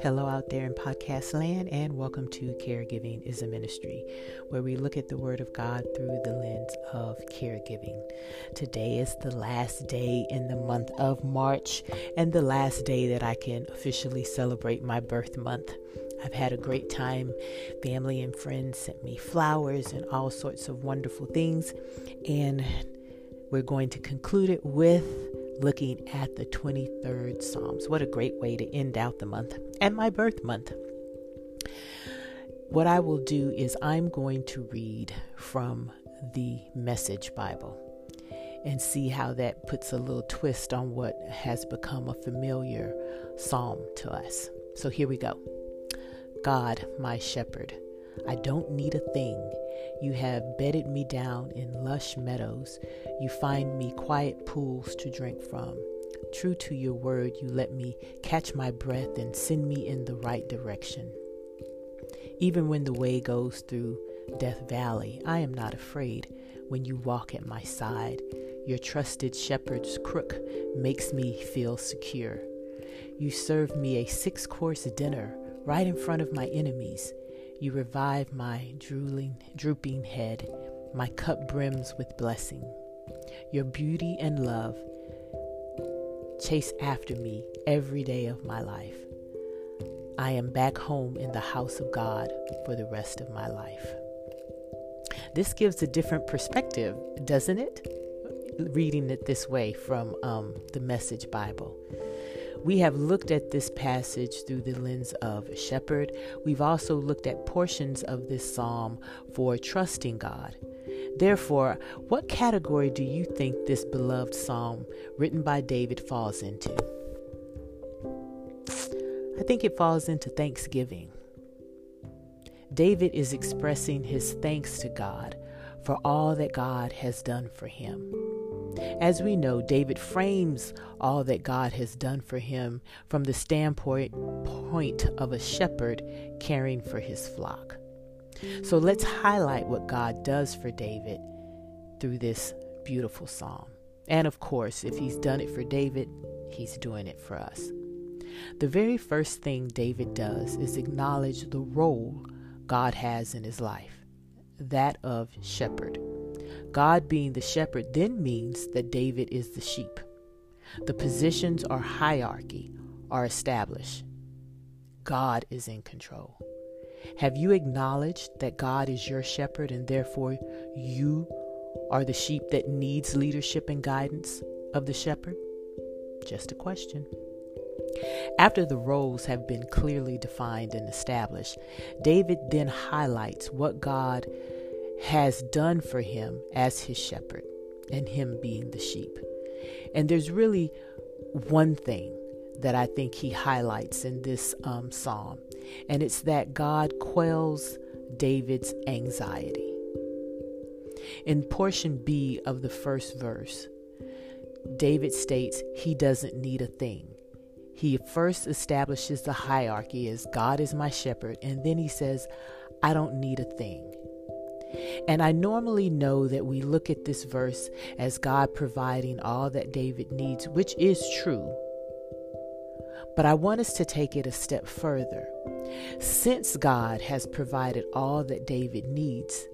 Hello, out there in podcast land, and welcome to Caregiving is a Ministry, where we look at the Word of God through the lens of caregiving. Today is the last day in the month of March, and the last day that I can officially celebrate my birth month. I've had a great time. Family and friends sent me flowers and all sorts of wonderful things, and we're going to conclude it with looking at the 23rd Psalms. What a great way to end out the month and my birth month. What I will do is I'm going to read from the Message Bible and see how that puts a little twist on what has become a familiar psalm to us. So here we go God, my shepherd, I don't need a thing. You have bedded me down in lush meadows. You find me quiet pools to drink from. True to your word, you let me catch my breath and send me in the right direction. Even when the way goes through Death Valley, I am not afraid when you walk at my side. Your trusted shepherd's crook makes me feel secure. You serve me a six course dinner right in front of my enemies. You revive my drooling, drooping head. My cup brims with blessing. Your beauty and love chase after me every day of my life. I am back home in the house of God for the rest of my life. This gives a different perspective, doesn't it? Reading it this way from um, the Message Bible. We have looked at this passage through the lens of shepherd. We've also looked at portions of this psalm for trusting God. Therefore, what category do you think this beloved psalm written by David falls into? I think it falls into thanksgiving. David is expressing his thanks to God for all that God has done for him. As we know, David frames all that God has done for him from the standpoint point of a shepherd caring for his flock. So let's highlight what God does for David through this beautiful psalm. And of course, if he's done it for David, he's doing it for us. The very first thing David does is acknowledge the role God has in his life that of shepherd. God being the shepherd then means that David is the sheep. The positions or hierarchy are established. God is in control. Have you acknowledged that God is your shepherd and therefore you are the sheep that needs leadership and guidance of the shepherd? Just a question. After the roles have been clearly defined and established, David then highlights what God has done for him as his shepherd and him being the sheep. And there's really one thing that I think he highlights in this um, psalm, and it's that God quells David's anxiety. In portion B of the first verse, David states he doesn't need a thing. He first establishes the hierarchy as God is my shepherd, and then he says, I don't need a thing. And I normally know that we look at this verse as God providing all that David needs, which is true. But I want us to take it a step further. Since God has provided all that David needs,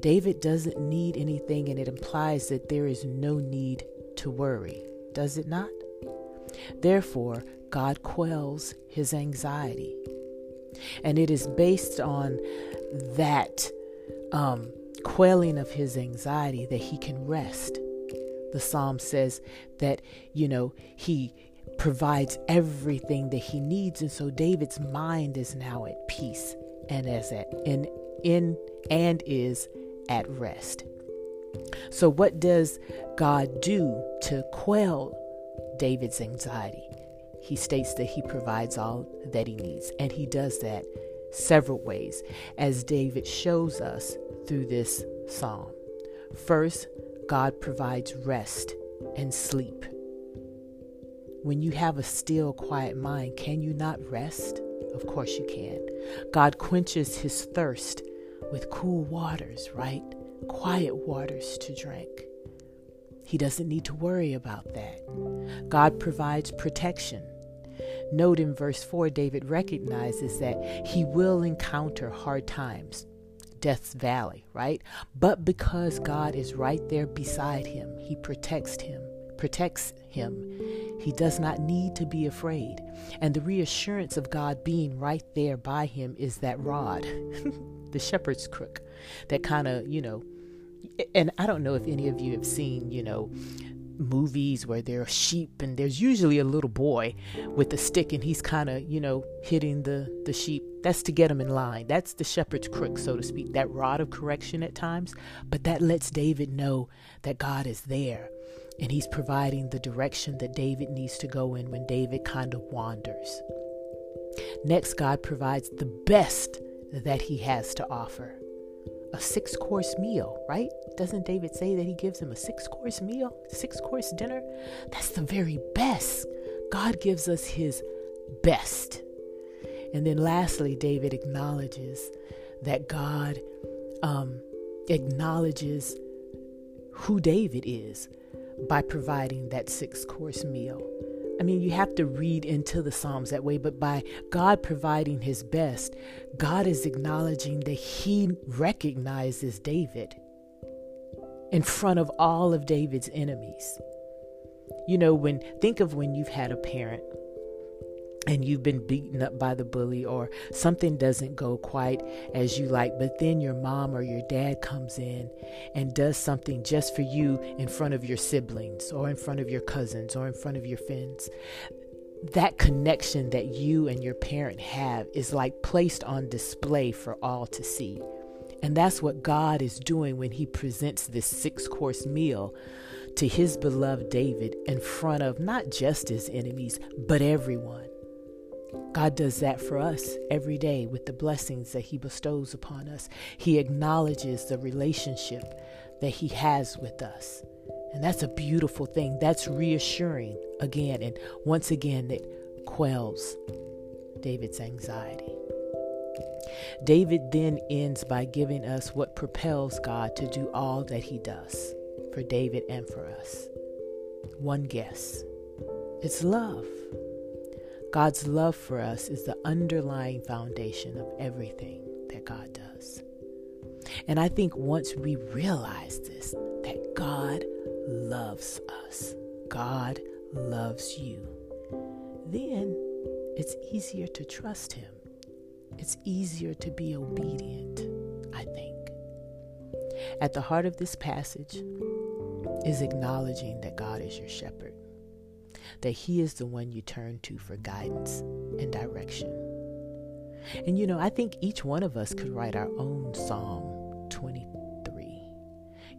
David doesn't need anything, and it implies that there is no need to worry, does it not? Therefore, God quells his anxiety. And it is based on that um, quelling of his anxiety that he can rest. The psalm says that, you know, he provides everything that he needs. And so David's mind is now at peace and as at in in and is at rest. So what does God do to quell David's anxiety? He states that he provides all that he needs, and he does that several ways, as David shows us through this psalm. First, God provides rest and sleep. When you have a still, quiet mind, can you not rest? Of course you can. God quenches his thirst with cool waters, right? Quiet waters to drink. He doesn't need to worry about that. God provides protection. Note in verse 4, David recognizes that he will encounter hard times, death's valley, right? But because God is right there beside him, he protects him, protects him. He does not need to be afraid. And the reassurance of God being right there by him is that rod, the shepherd's crook, that kind of, you know, and I don't know if any of you have seen, you know, movies where there are sheep and there's usually a little boy with a stick and he's kind of you know hitting the the sheep. That's to get them in line. That's the shepherd's crook so to speak. That rod of correction at times but that lets david know that god is there and he's providing the direction that david needs to go in when david kind of wanders. Next god provides the best that he has to offer a six course meal, right? Doesn't David say that he gives him a six course meal, six course dinner? That's the very best. God gives us his best. And then lastly, David acknowledges that God um, acknowledges who David is by providing that six course meal. I mean, you have to read into the Psalms that way, but by God providing his best, God is acknowledging that he recognizes David in front of all of David's enemies. You know, when think of when you've had a parent and you've been beaten up by the bully or something doesn't go quite as you like but then your mom or your dad comes in and does something just for you in front of your siblings or in front of your cousins or in front of your friends that connection that you and your parent have is like placed on display for all to see. And that's what God is doing when he presents this six course meal to his beloved David in front of not just his enemies but everyone God does that for us every day with the blessings that He bestows upon us. He acknowledges the relationship that He has with us. And that's a beautiful thing. That's reassuring again. And once again, it quells David's anxiety. David then ends by giving us what propels God to do all that He does for David and for us. One guess it's love. God's love for us is the underlying foundation of everything that God does. And I think once we realize this, that God loves us, God loves you, then it's easier to trust Him. It's easier to be obedient, I think. At the heart of this passage is acknowledging that God is your shepherd that He is the one you turn to for guidance and direction. And you know, I think each one of us could write our own Psalm 23.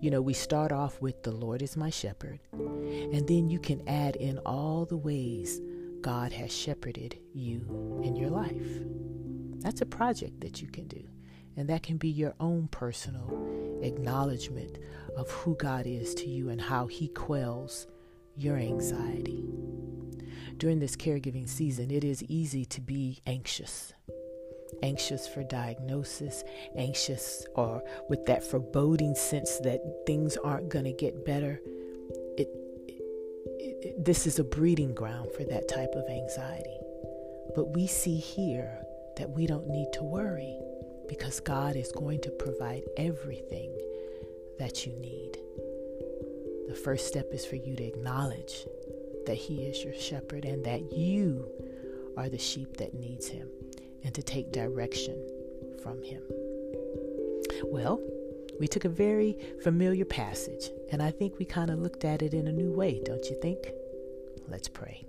You know, we start off with, The Lord is my shepherd, and then you can add in all the ways God has shepherded you in your life. That's a project that you can do. And that can be your own personal acknowledgement of who God is to you and how He quells your anxiety. During this caregiving season, it is easy to be anxious. Anxious for diagnosis, anxious or with that foreboding sense that things aren't going to get better. It, it, it, this is a breeding ground for that type of anxiety. But we see here that we don't need to worry because God is going to provide everything that you need. The first step is for you to acknowledge that He is your shepherd and that you are the sheep that needs Him and to take direction from Him. Well, we took a very familiar passage and I think we kind of looked at it in a new way, don't you think? Let's pray.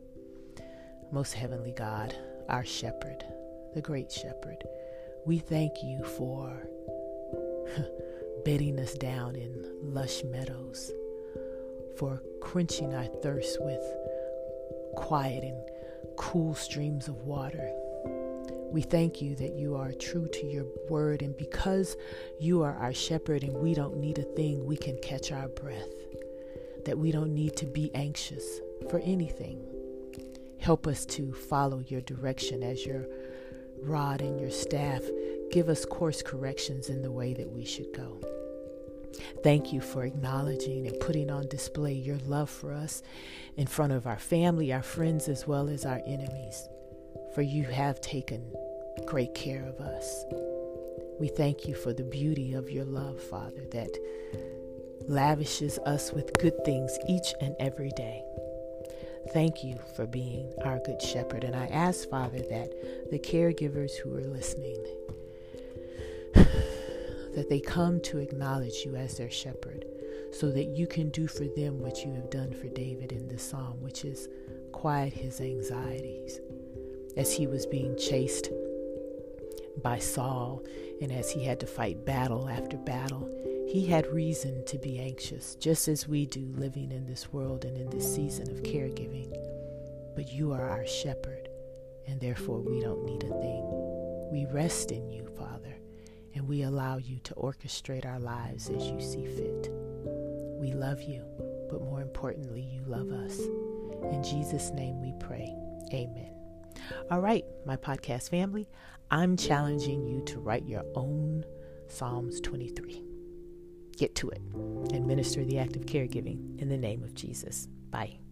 Most heavenly God, our shepherd, the great shepherd, we thank you for bedding us down in lush meadows for quenching our thirst with quiet and cool streams of water. We thank you that you are true to your word, and because you are our shepherd and we don't need a thing, we can catch our breath. That we don't need to be anxious for anything. Help us to follow your direction as your rod and your staff give us course corrections in the way that we should go. Thank you for acknowledging and putting on display your love for us in front of our family, our friends, as well as our enemies. For you have taken great care of us. We thank you for the beauty of your love, Father, that lavishes us with good things each and every day. Thank you for being our good shepherd. And I ask, Father, that the caregivers who are listening, that they come to acknowledge you as their shepherd so that you can do for them what you have done for David in the psalm, which is quiet his anxieties as he was being chased by Saul and as he had to fight battle after battle. He had reason to be anxious, just as we do living in this world and in this season of caregiving. But you are our shepherd, and therefore we don't need a thing. We rest in you, Father, and we allow you to orchestrate our lives as you see fit. We love you, but more importantly, you love us. In Jesus' name we pray. Amen. All right, my podcast family, I'm challenging you to write your own Psalms 23. Get to it and minister the act of caregiving in the name of Jesus. Bye.